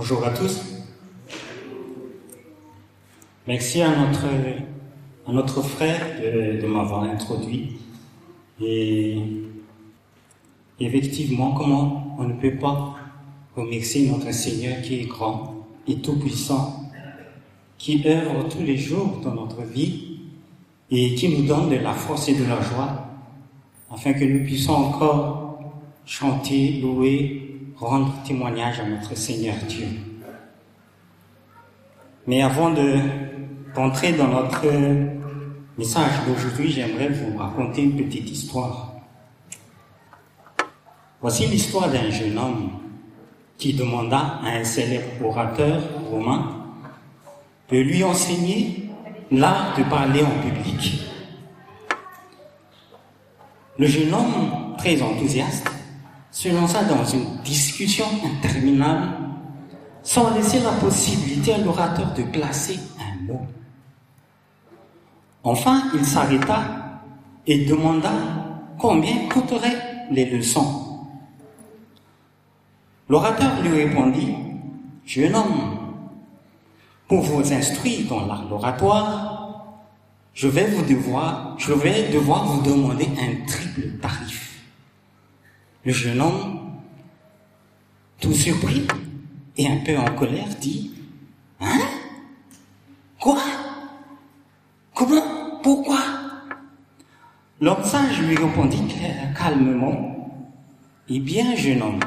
Bonjour à tous. Merci à notre, frère de, de m'avoir introduit. Et effectivement, comment on ne peut pas remercier notre Seigneur qui est grand et tout-puissant, qui œuvre tous les jours dans notre vie et qui nous donne de la force et de la joie afin que nous puissions encore chanter, louer, rendre témoignage à notre Seigneur Dieu. Mais avant de dans notre message d'aujourd'hui, j'aimerais vous raconter une petite histoire. Voici l'histoire d'un jeune homme qui demanda à un célèbre orateur romain de lui enseigner l'art de parler en public. Le jeune homme, très enthousiaste, se lança dans une discussion interminable sans laisser la possibilité à l'orateur de placer un mot. Enfin, il s'arrêta et demanda combien coûteraient les leçons. L'orateur lui répondit, Jeune homme, pour vous instruire dans l'art devoir, je vais devoir vous demander un triple tarif. Le jeune homme, tout surpris et un peu en colère, dit, Hein? Quoi? Comment? Pourquoi L'homme sage lui répondit calmement Eh bien, jeune homme,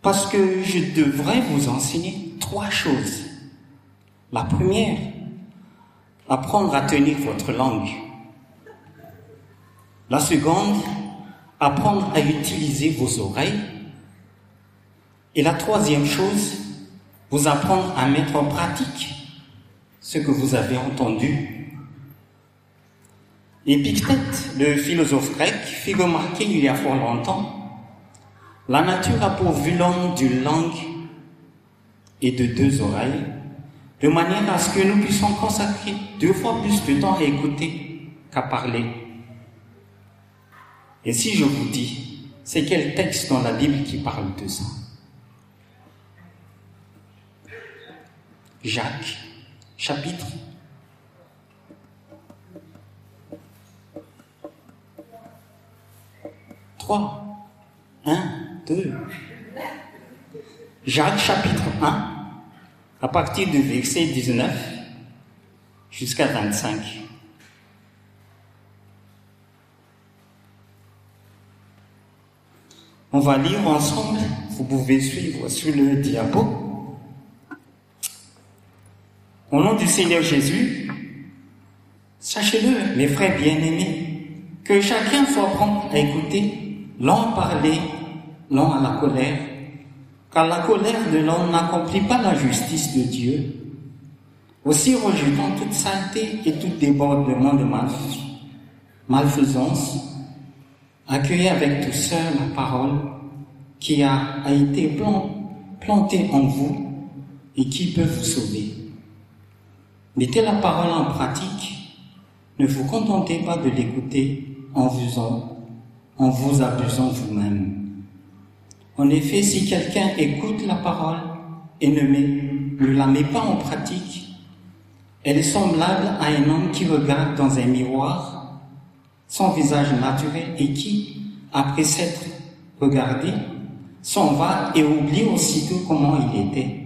parce que je devrais vous enseigner trois choses. La première, apprendre à tenir votre langue. La seconde, apprendre à utiliser vos oreilles. Et la troisième chose, vous apprendre à mettre en pratique ce que vous avez entendu. Épictète, le philosophe grec, fit remarquer il y a fort longtemps la nature a pourvu l'homme d'une langue et de deux oreilles, de manière à ce que nous puissions consacrer deux fois plus de temps à écouter qu'à parler. Et si je vous dis, c'est quel texte dans la Bible qui parle de ça? Jacques, chapitre Trois. Un. 2. Jacques chapitre 1, à partir du verset 19 jusqu'à 25. On va lire ensemble, vous pouvez suivre sur le diapo. Au nom du Seigneur Jésus, sachez-le, mes frères bien-aimés, que chacun soit prompt à écouter, l'en parler non à la colère, car la colère de l'homme n'accomplit pas la justice de Dieu. Aussi rejetant toute saleté et tout débordement de malfaisance, accueillez avec douceur la parole qui a, été plantée en vous et qui peut vous sauver. Mettez la parole en pratique. Ne vous contentez pas de l'écouter en vous, en vous abusant vous-même. En effet, si quelqu'un écoute la parole et ne la met pas en pratique, elle est semblable à un homme qui regarde dans un miroir son visage naturel et qui, après s'être regardé, s'en va et oublie aussitôt comment il était.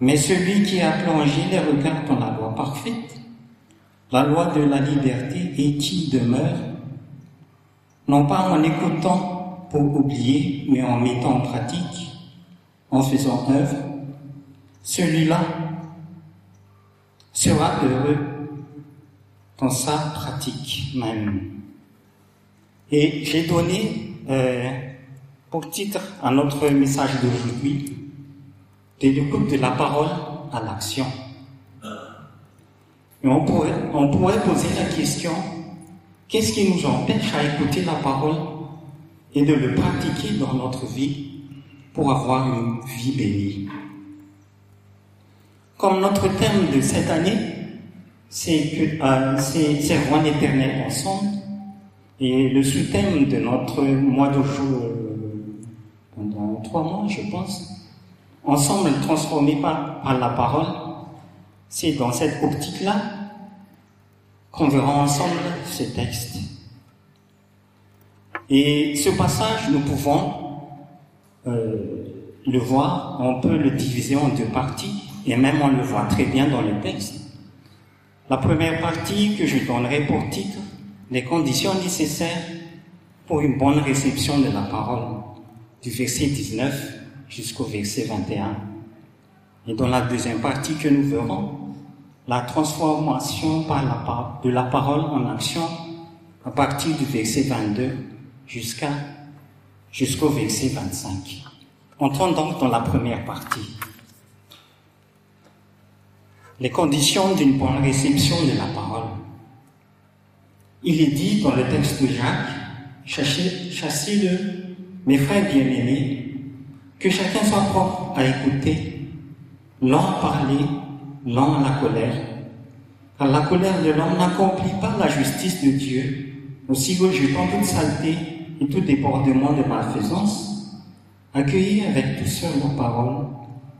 Mais celui qui a plongé les regards dans la loi parfaite, la loi de la liberté et qui demeure, non pas en écoutant pour oublier, mais en mettant en pratique, en faisant œuvre, celui-là sera heureux dans sa pratique même. Et j'ai donné euh, pour titre à notre message d'aujourd'hui de l'écoute de la parole à l'action. On pourrait, on pourrait poser la question, qu'est-ce qui nous empêche à écouter la parole et de le pratiquer dans notre vie pour avoir une vie bénie? Comme notre thème de cette année, c'est que euh, éternel ensemble, et le sous-thème de notre mois de jour pendant trois mois, je pense, ensemble transformés par, par la parole. C'est dans cette optique-là qu'on verra ensemble ce texte. Et ce passage, nous pouvons euh, le voir, on peut le diviser en deux parties, et même on le voit très bien dans le texte. La première partie que je donnerai pour titre, les conditions nécessaires pour une bonne réception de la parole, du verset 19 jusqu'au verset 21. Et dans la deuxième partie que nous verrons, la transformation de la parole en action à partir du verset 22 jusqu'à jusqu'au verset 25. Entrons donc dans la première partie. Les conditions d'une bonne réception de la parole. Il est dit dans le texte de Jacques, chassez-le, mes frères bien-aimés, que chacun soit propre à écouter, lent à parler, lent à la colère. Car la colère de l'homme n'accomplit pas la justice de Dieu, aussi rejetant toute saleté et tout débordement de malfaisance, accueillez avec douceur la parole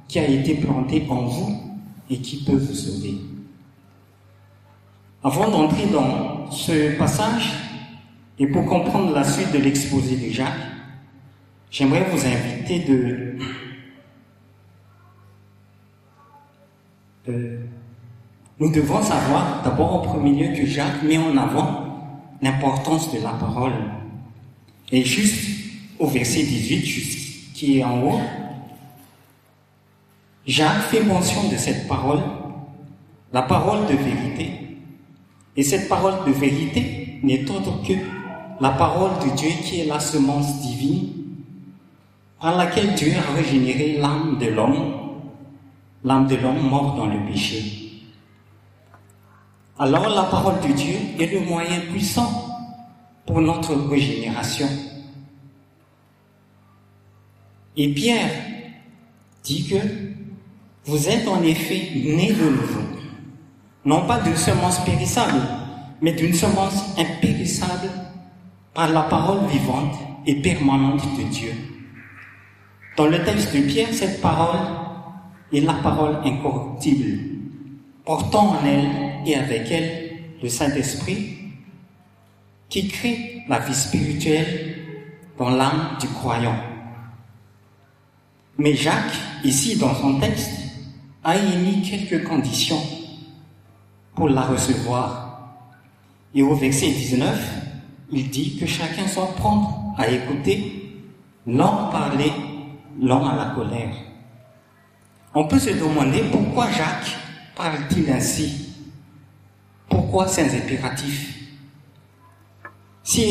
qui a été plantée en vous et qui peut vous sauver. Avant d'entrer dans ce passage, et pour comprendre la suite de l'exposé de Jacques, j'aimerais vous inviter de, nous devons savoir d'abord en premier lieu que Jacques met en avant l'importance de la parole et juste au verset 18, qui est en haut, Jacques fait mention de cette parole, la parole de vérité. Et cette parole de vérité n'est autre que la parole de Dieu qui est la semence divine par laquelle Dieu a régénéré l'âme de l'homme, l'âme de l'homme mort dans le péché. Alors la parole de Dieu est le moyen puissant pour notre régénération. Et Pierre dit que vous êtes en effet nés de nouveau, non pas d'une semence périssable, mais d'une semence impérissable par la parole vivante et permanente de Dieu. Dans le texte de Pierre, cette parole est la parole incorruptible, portant en elle et avec elle le Saint-Esprit qui crée la vie spirituelle dans l'âme du croyant. Mais Jacques, ici dans son texte, a émis quelques conditions pour la recevoir. Et au verset 19, il dit que chacun soit prompt à écouter, lent à parler, lent à la colère. On peut se demander pourquoi Jacques parle-t-il ainsi? Pourquoi ces impératifs si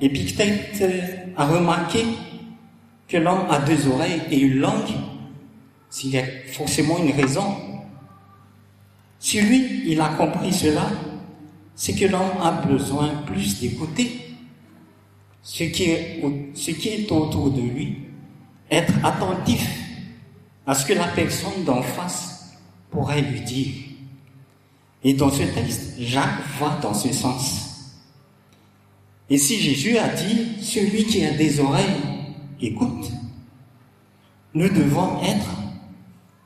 Épictète, euh, a remarqué que l'homme a deux oreilles et une langue, s'il y a forcément une raison, si lui, il a compris cela, c'est que l'homme a besoin plus d'écouter ce qui, est, autour de lui, être attentif à ce que la personne d'en face pourrait lui dire. Et dans ce texte, Jacques va dans ce sens. Et si Jésus a dit, celui qui a des oreilles, écoute, nous devons être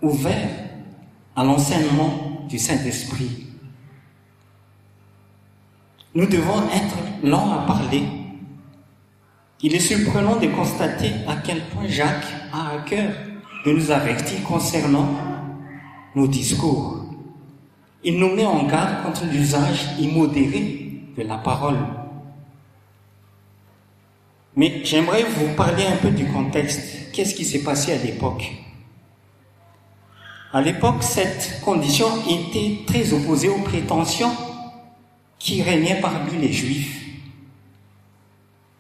ouverts à l'enseignement du Saint-Esprit. Nous devons être lents à parler. Il est surprenant de constater à quel point Jacques a à cœur de nous avertir concernant nos discours. Il nous met en garde contre l'usage immodéré de la parole. Mais j'aimerais vous parler un peu du contexte. Qu'est-ce qui s'est passé à l'époque? À l'époque, cette condition était très opposée aux prétentions qui régnaient parmi les Juifs.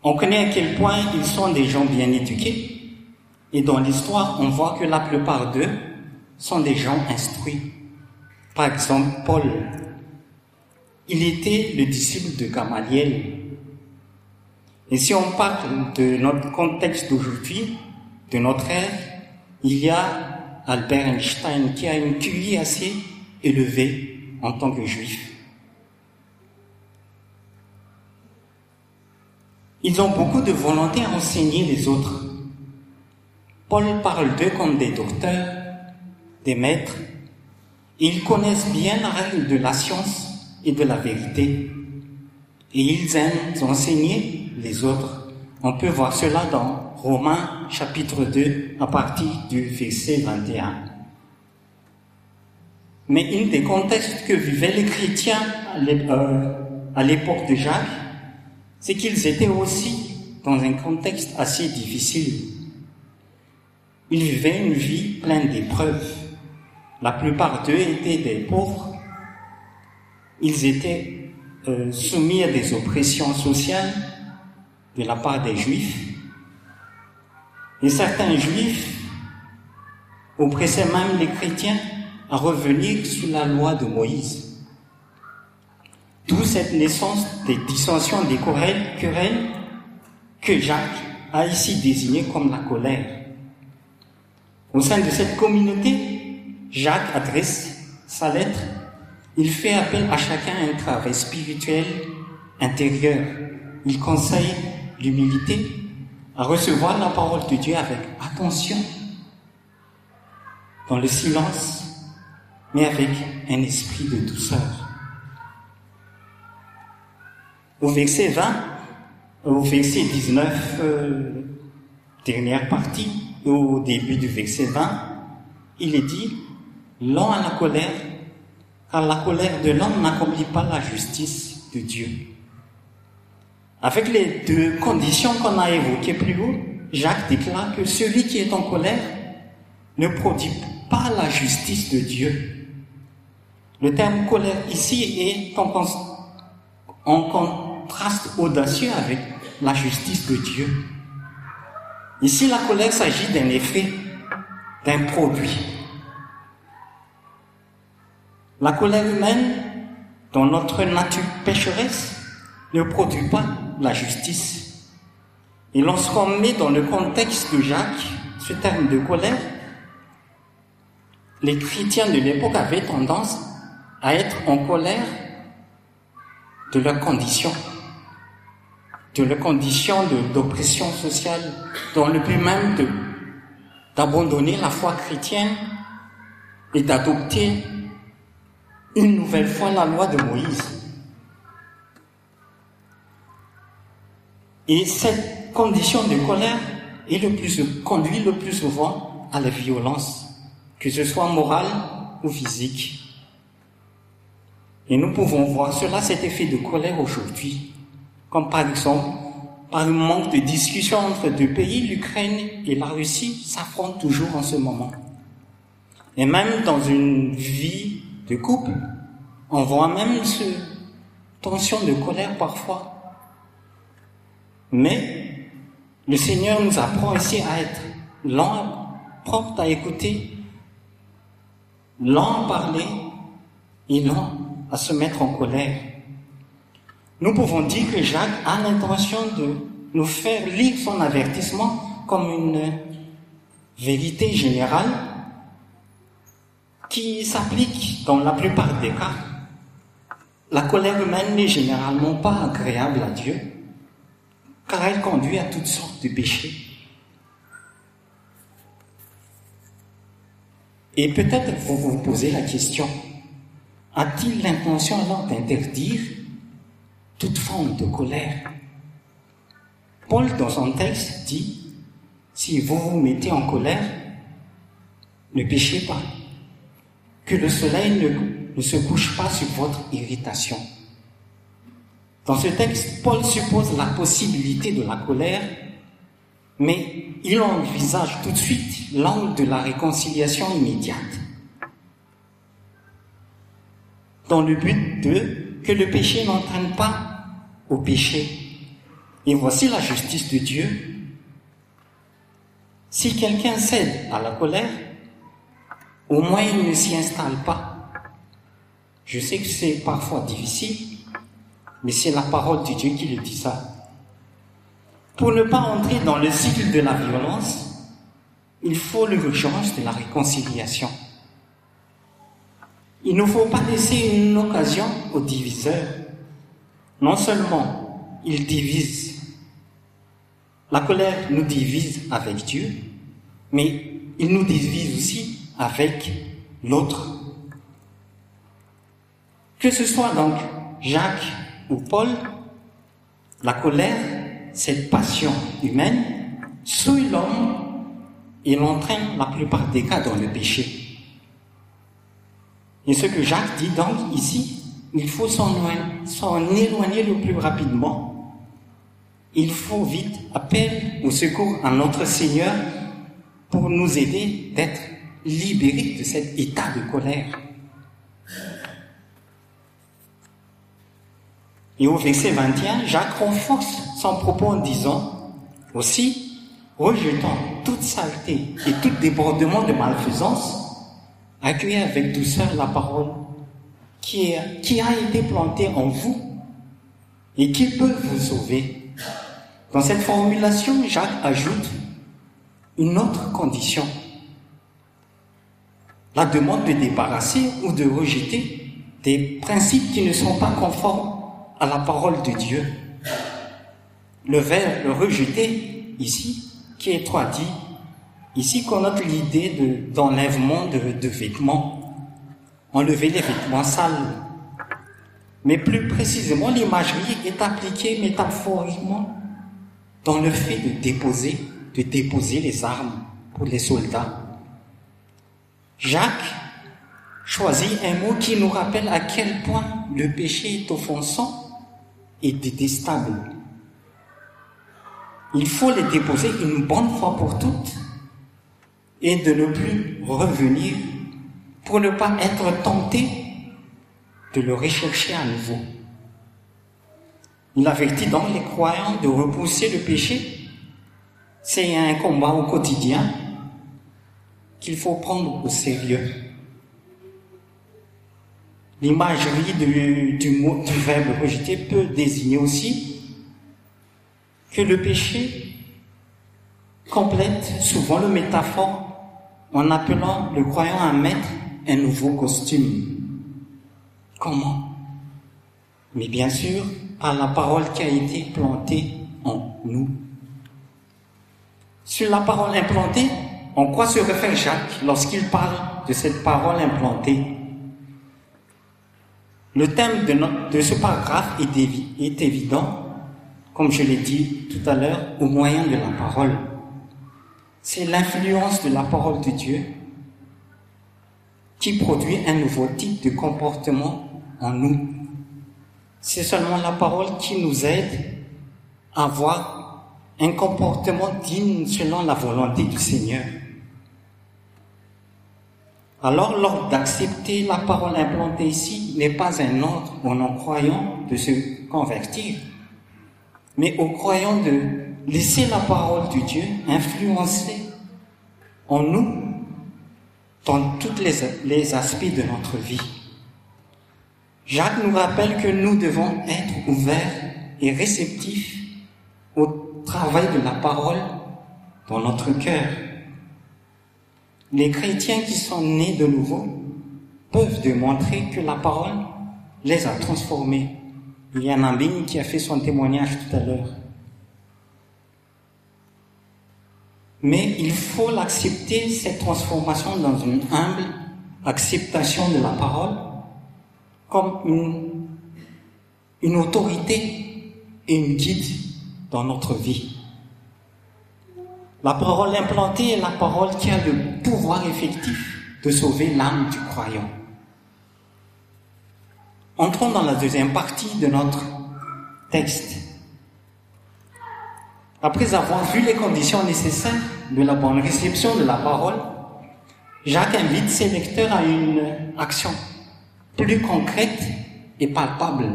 On connaît à quel point ils sont des gens bien éduqués. Et dans l'histoire, on voit que la plupart d'eux sont des gens instruits. Par exemple, Paul. Il était le disciple de Gamaliel, et si on parle de notre contexte d'aujourd'hui, de notre ère, il y a Albert Einstein qui a une QI assez élevée en tant que juif. Ils ont beaucoup de volonté à enseigner les autres. Paul parle d'eux comme des docteurs, des maîtres. Ils connaissent bien la règle de la science et de la vérité. Et ils aiment enseigner les autres. On peut voir cela dans Romains chapitre 2 à partir du verset 21. Mais un des contextes que vivaient les chrétiens euh, à l'époque de Jacques, c'est qu'ils étaient aussi dans un contexte assez difficile. Ils vivaient une vie pleine d'épreuves. La plupart d'eux étaient des pauvres. Ils étaient euh, soumis à des oppressions sociales de la part des juifs. Et certains juifs oppressaient même les chrétiens à revenir sous la loi de Moïse. D'où cette naissance des dissensions, des querelles que Jacques a ici désignées comme la colère. Au sein de cette communauté, Jacques adresse sa lettre. Il fait appel à chacun un travail spirituel intérieur. Il conseille l'humilité, à recevoir la parole de Dieu avec attention, dans le silence, mais avec un esprit de douceur. Au verset 20, au verset 19, euh, dernière partie, au début du verset 20, il est dit, l'homme à la colère, car la colère de l'homme n'accomplit pas la justice de Dieu. Avec les deux conditions qu'on a évoquées plus haut, Jacques déclare que celui qui est en colère ne produit pas la justice de Dieu. Le terme colère ici est en, contraste audacieux avec la justice de Dieu. Ici, la colère s'agit d'un effet, d'un produit. La colère humaine, dans notre nature pécheresse, ne produit pas la justice. Et lorsqu'on met dans le contexte de Jacques ce terme de colère, les chrétiens de l'époque avaient tendance à être en colère de leurs conditions, de leurs conditions d'oppression sociale, dans le but même d'abandonner la foi chrétienne et d'adopter une nouvelle fois la loi de Moïse. Et cette condition de colère est le plus, conduit le plus souvent à la violence, que ce soit morale ou physique. Et nous pouvons voir cela, cet effet de colère aujourd'hui, comme par exemple par un manque de discussion entre deux pays, l'Ukraine et la Russie s'affrontent toujours en ce moment. Et même dans une vie de couple, on voit même ce tension de colère parfois. Mais le Seigneur nous apprend ici à être lent, prompt à écouter, lent à parler et lent à se mettre en colère. Nous pouvons dire que Jacques a l'intention de nous faire lire son avertissement comme une vérité générale qui s'applique dans la plupart des cas. La colère humaine n'est généralement pas agréable à Dieu car elle conduit à toutes sortes de péchés. Et peut-être vous vous posez la question, a-t-il l'intention alors d'interdire toute forme de colère? Paul, dans son texte, dit, si vous vous mettez en colère, ne péchez pas, que le soleil ne, ne se couche pas sur votre irritation. Dans ce texte, Paul suppose la possibilité de la colère, mais il envisage tout de suite l'angle de la réconciliation immédiate. Dans le but de que le péché n'entraîne pas au péché. Et voici la justice de Dieu. Si quelqu'un cède à la colère, au moins il ne s'y installe pas. Je sais que c'est parfois difficile, mais c'est la parole de Dieu qui le dit ça. Pour ne pas entrer dans le cycle de la violence, il faut l'urgence de la réconciliation. Il ne faut pas laisser une occasion aux diviseurs. Non seulement ils divisent, la colère nous divise avec Dieu, mais il nous divise aussi avec l'autre. Que ce soit donc Jacques ou Paul, la colère, cette passion humaine, souille l'homme et l'entraîne la plupart des cas dans le péché. Et ce que Jacques dit donc ici, il faut s'en éloigner le plus rapidement. Il faut vite appeler au secours à notre Seigneur pour nous aider d'être libérés de cet état de colère. Et au verset 21, Jacques renforce son propos en disant aussi, rejetant toute saleté et tout débordement de malfaisance, accueillez avec douceur la parole qui, qui a été plantée en vous et qui peut vous sauver. Dans cette formulation, Jacques ajoute une autre condition. La demande de débarrasser ou de rejeter des principes qui ne sont pas conformes à la parole de Dieu. Le verbe rejeter ici, qui est traduit, ici qu'on a l'idée d'enlèvement de, de vêtements, enlever les vêtements sales. Mais plus précisément, l'imagerie est appliquée métaphoriquement dans le fait de déposer, de déposer les armes pour les soldats. Jacques choisit un mot qui nous rappelle à quel point le péché est offensant et détestable. Il faut les déposer une bonne fois pour toutes et de ne plus revenir pour ne pas être tenté de le rechercher à nouveau. Il avertit donc les croyants de repousser le péché. C'est un combat au quotidien qu'il faut prendre au sérieux. L'imagerie du, mot, du verbe rejeter peut désigner aussi que le péché complète souvent le métaphore en appelant le croyant à mettre un nouveau costume. Comment? Mais bien sûr, par la parole qui a été plantée en nous. Sur la parole implantée, en quoi se réfère Jacques lorsqu'il parle de cette parole implantée? Le thème de, ce paragraphe est, évident, comme je l'ai dit tout à l'heure, au moyen de la parole. C'est l'influence de la parole de Dieu qui produit un nouveau type de comportement en nous. C'est seulement la parole qui nous aide à avoir un comportement digne selon la volonté du Seigneur. Alors l'ordre d'accepter la parole implantée ici n'est pas un ordre aux non-croyants de se convertir, mais aux croyants de laisser la parole de Dieu influencer en nous dans tous les, les aspects de notre vie. Jacques nous rappelle que nous devons être ouverts et réceptifs au travail de la parole dans notre cœur les chrétiens qui sont nés de nouveau peuvent démontrer que la parole les a transformés. Il y a un qui a fait son témoignage tout à l'heure. Mais il faut l'accepter, cette transformation, dans une humble acceptation de la parole, comme une, une autorité et une guide dans notre vie. La parole implantée est la parole qui a le pouvoir effectif de sauver l'âme du croyant. Entrons dans la deuxième partie de notre texte. Après avoir vu les conditions nécessaires de la bonne réception de la parole, Jacques invite ses lecteurs à une action plus concrète et palpable.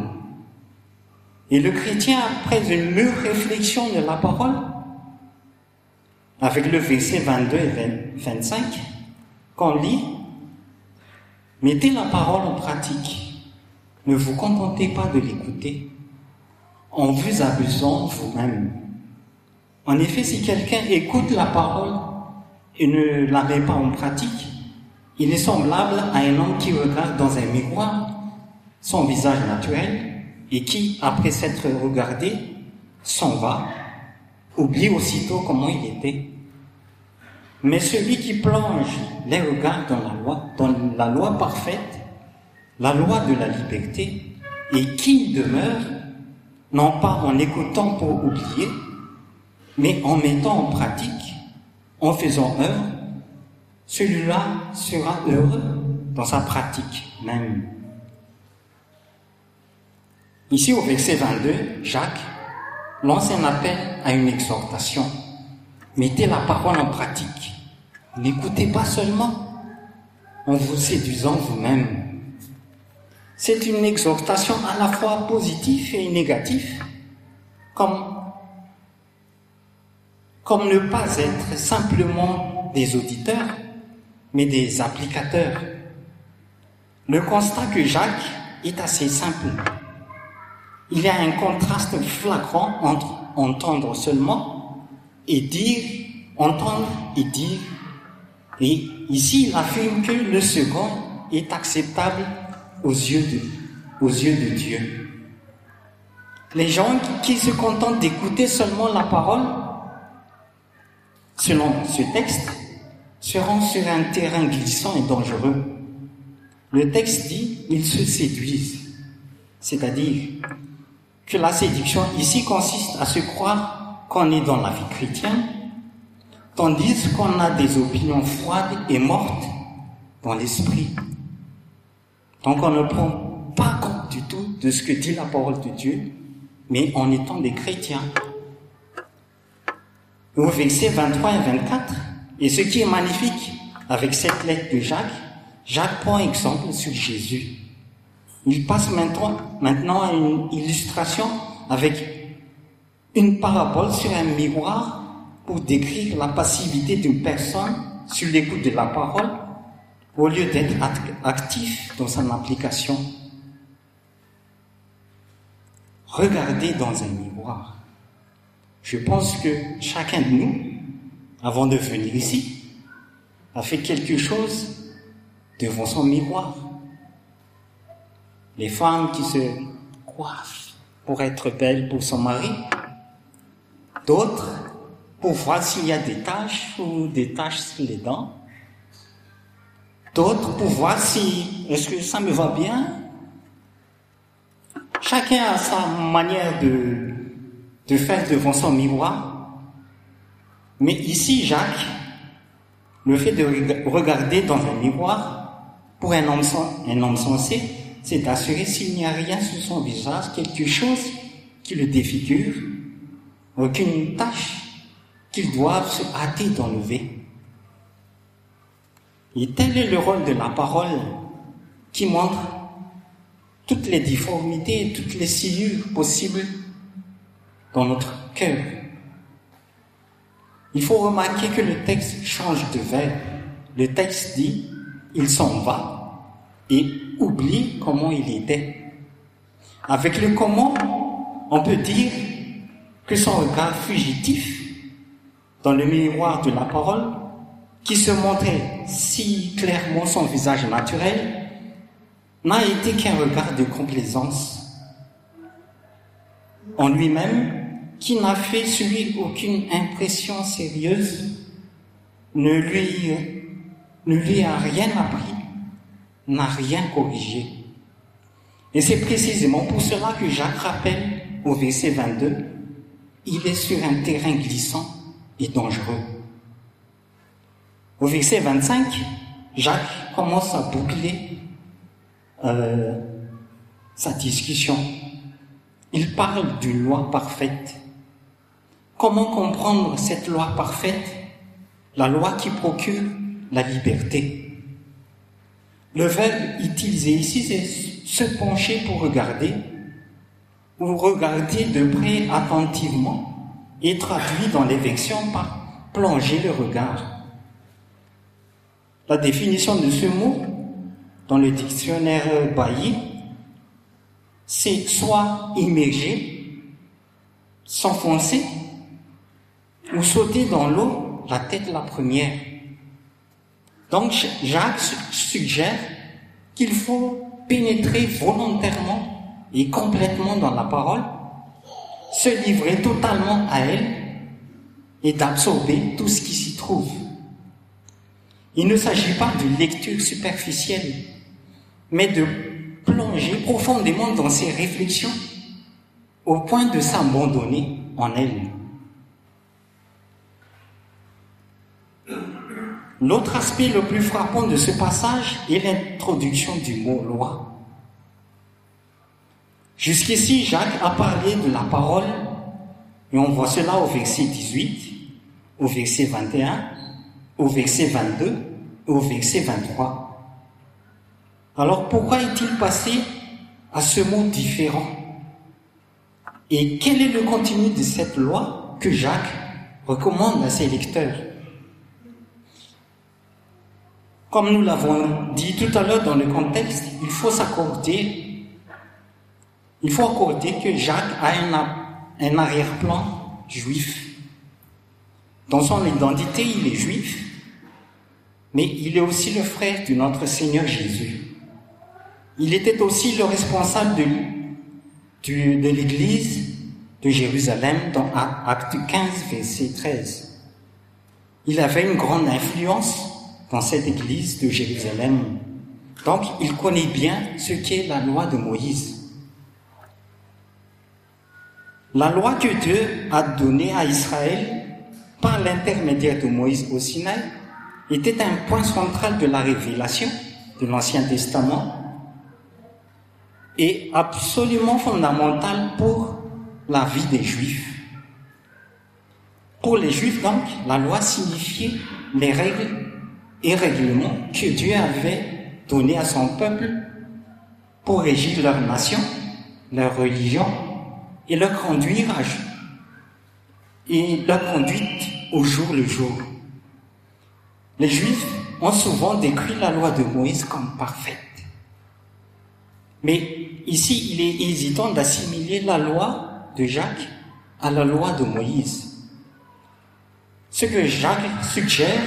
Et le chrétien, après une mûre réflexion de la parole, avec le verset 22 et 25, qu'on lit, mettez la parole en pratique. Ne vous contentez pas de l'écouter en vous abusant vous-même. En effet, si quelqu'un écoute la parole et ne la met pas en pratique, il est semblable à un homme qui regarde dans un miroir son visage naturel et qui, après s'être regardé, s'en va, oublie aussitôt comment il était Mais celui qui plonge les regards dans la loi, dans la loi parfaite, la loi de la liberté, et qui demeure, non pas en écoutant pour oublier, mais en mettant en pratique, en faisant œuvre, celui-là sera heureux dans sa pratique même. Ici au verset 22, Jacques lance un appel à une exhortation. Mettez la parole en pratique. N'écoutez pas seulement en vous séduisant vous-même. C'est une exhortation à la fois positive et négative, comme, comme ne pas être simplement des auditeurs, mais des applicateurs. Le constat que Jacques est assez simple il y a un contraste flagrant entre entendre seulement et dire, entendre et dire. Et ici, il affirme que le second est acceptable aux yeux de, Dieu. Les gens qui se contentent d'écouter seulement la parole, selon ce texte, seront sur un terrain glissant et dangereux. Le texte dit, ils se séduisent, c'est-à-dire que la séduction ici consiste à se croire qu'on est dans la vie chrétienne, tandis qu'on a des opinions froides et mortes dans l'esprit. Donc on ne prend pas compte du tout de ce que dit la parole de Dieu, mais en étant des chrétiens. Au verset 23 et 24, et ce qui est magnifique avec cette lettre de Jacques, Jacques prend exemple sur Jésus. Il passe maintenant, maintenant à une illustration avec une parabole sur un miroir pour décrire la passivité d'une personne sur l'écoute de la parole au lieu d'être actif dans son application. Regardez dans un miroir. Je pense que chacun de nous, avant de venir ici, a fait quelque chose devant son miroir les femmes qui se coiffent pour être belles pour son mari, d'autres pour voir s'il y a des taches ou des taches sur les dents, d'autres pour voir si est-ce que ça me va bien? Chacun a sa manière de, de faire devant son miroir. Mais ici, Jacques, le fait de regarder dans un miroir, pour un homme, un homme sensé, c'est d'assurer s'il n'y a rien sur son visage, quelque chose qui le défigure, aucune tâche qu'il doit se hâter d'enlever. Et tel est le rôle de la parole qui montre toutes les difformités toutes les sciures possibles dans notre cœur. Il faut remarquer que le texte change de verbe. Le texte dit, il s'en va et oublie comment il était. Avec le comment, on peut dire que son regard fugitif dans le miroir de la parole, qui se montrait si clairement son visage naturel, n'a été qu'un regard de complaisance en lui-même, qui n'a fait sur lui aucune impression sérieuse, ne lui, ne lui a rien appris n'a rien corrigé. Et c'est précisément pour cela que Jacques rappelle au verset 22, il est sur un terrain glissant et dangereux. Au verset 25, Jacques commence à boucler euh, sa discussion. Il parle d'une loi parfaite. Comment comprendre cette loi parfaite? La loi qui procure la liberté. Le verbe utilisé ici, c'est se pencher pour regarder, ou regarder de près attentivement, et traduit dans l'évection par plonger le regard. La définition de ce mot dans le dictionnaire Bailly, c'est soit immerger, s'enfoncer, ou sauter dans l'eau, la tête la première. Donc Jacques suggère qu'il faut pénétrer volontairement et complètement dans la parole, se livrer totalement à elle et d'absorber tout ce qui s'y trouve. Il ne s'agit pas d'une lecture superficielle, mais de plonger profondément dans ses réflexions au point de s'abandonner en elle. L'autre aspect le plus frappant de ce passage est l'introduction du mot loi. Jusqu'ici, Jacques a parlé de la parole, et on voit cela au verset 18, au verset 21, au verset 22 et au verset 23. Alors pourquoi est-il passé à ce mot différent? Et quel est le contenu de cette loi que Jacques recommande à ses lecteurs? Comme nous l'avons dit tout à l'heure dans le contexte, il faut s'accorder il faut accorder que Jacques a un, arrière-plan juif. Dans son identité, il est juif, mais il est aussi le frère de notre Seigneur Jésus. Il était aussi le responsable de, de l'Église de Jérusalem dans Acte 15, verset 13. Il avait une grande influence dans cette Église de Jérusalem. Donc, il connaît bien ce qu'est la loi de Moïse. La loi que Dieu a donnée à Israël par l'intermédiaire de Moïse au Sinaï était un point central de la révélation de l'Ancien Testament et absolument fondamental pour la vie des Juifs. Pour les Juifs, donc, la loi signifiait les règles et règlements que Dieu avait donnés à son peuple pour régir leur nation, leur religion et leur conduire et leur conduite au jour le jour. Les Juifs ont souvent décrit la loi de Moïse comme parfaite. Mais ici, il est hésitant d'assimiler la loi de Jacques à la loi de Moïse. Ce que Jacques suggère,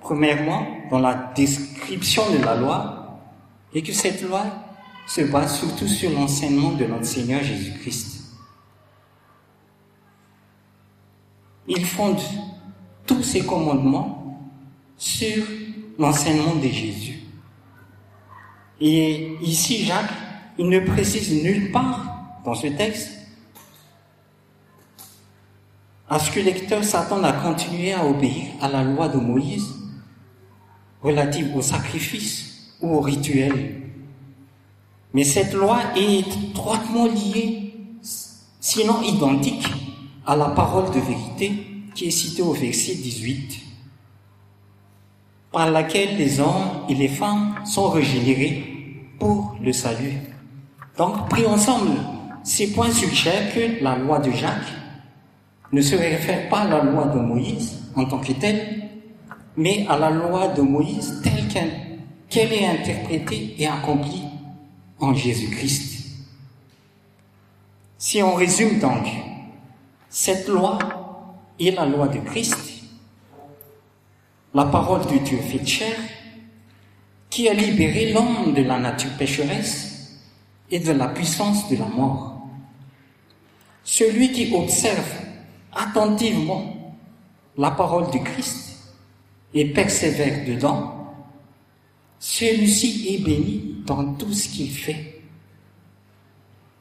premièrement, dans la description de la loi, est que cette loi se base surtout sur l'enseignement de notre Seigneur Jésus-Christ. Il fonde tous ses commandements sur l'enseignement de Jésus. Et ici, Jacques, il ne précise nulle part dans ce texte à ce que lecteur s'attende à continuer à obéir à la loi de Moïse relative au sacrifice ou au rituel. Mais cette loi est étroitement liée, sinon identique, à la parole de vérité qui est citée au verset 18, par laquelle les hommes et les femmes sont régénérés pour le salut. Donc, pris ensemble, ces points suggèrent que la loi de Jacques ne se réfère pas à la loi de Moïse en tant que telle, mais à la loi de Moïse telle qu'elle est interprétée et accomplie en Jésus-Christ. Si on résume donc, cette loi est la loi de Christ, la parole de Dieu fait chair, qui a libéré l'homme de la nature pécheresse et de la puissance de la mort. Celui qui observe attentivement la parole de Christ et persévère dedans, celui-ci est béni dans tout ce qu'il fait.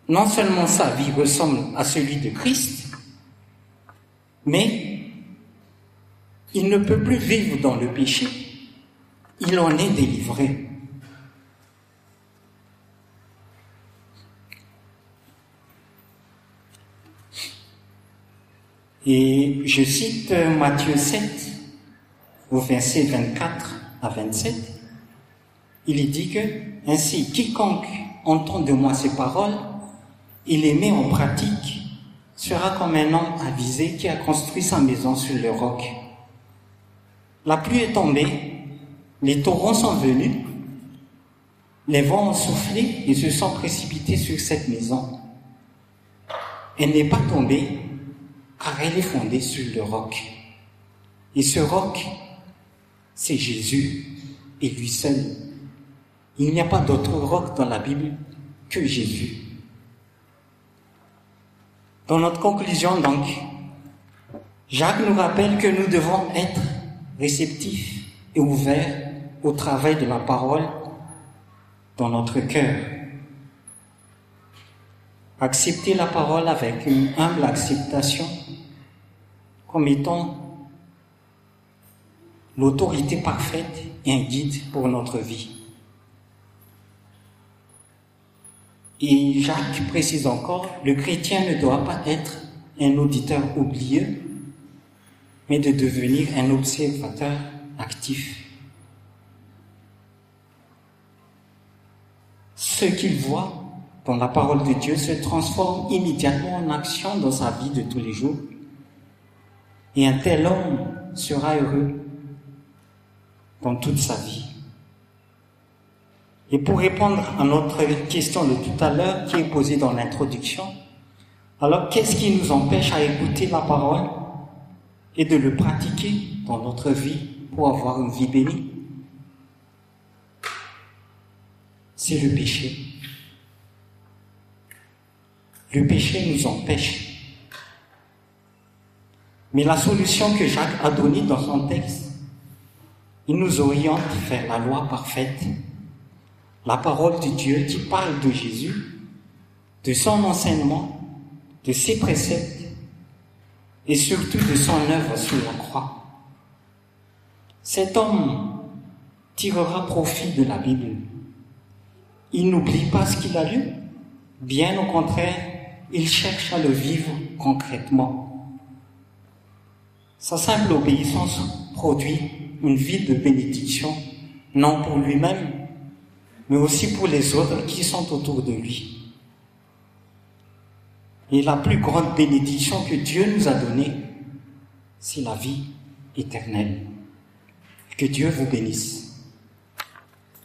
Non seulement sa vie ressemble à celui de Christ, mais il ne peut plus vivre dans le péché. Il en est délivré. Et je cite Matthieu 7, au verset 24 à 27. Il dit que, ainsi, quiconque entend de moi ces paroles et les met en pratique sera comme un homme avisé qui a construit sa maison sur le roc. La pluie est tombée, les torrents sont venus, les vents ont soufflé et se sont précipités sur cette maison. Elle n'est pas tombée car elle est fondée sur le roc. Et ce roc, c'est Jésus et lui seul. Il n'y a pas d'autre roc dans la Bible que Jésus. Dans notre conclusion, donc, Jacques nous rappelle que nous devons être réceptifs et et ouvert au travail de la parole dans notre cœur. Accepter la parole avec une humble acceptation comme étant l'autorité parfaite et un guide pour notre vie. Et Jacques précise encore, le chrétien ne doit pas être un auditeur oublieux, mais de devenir un observateur actif. Ce qu'il voit dans la parole de Dieu se transforme immédiatement en action dans sa vie de tous les jours. Et un tel homme sera heureux dans toute sa vie. Et pour répondre à notre question de tout à l'heure qui est posée dans l'introduction, alors qu'est-ce qui nous empêche à écouter la parole et de le pratiquer dans notre vie pour avoir une vie bénie? C'est le péché. Le péché nous empêche. Mais la solution que Jacques a donnée dans son texte, il nous oriente vers la loi parfaite la parole de Dieu qui parle de Jésus, de son enseignement, de ses préceptes et surtout de son œuvre sur la croix. Cet homme tirera profit de la Bible. Il n'oublie pas ce qu'il a lu, bien au contraire, il cherche à le vivre concrètement. Sa simple obéissance produit une vie de bénédiction, non pour lui-même, mais aussi pour les autres qui sont autour de lui. Et la plus grande bénédiction que Dieu nous a donnée, c'est la vie éternelle. Que Dieu vous bénisse.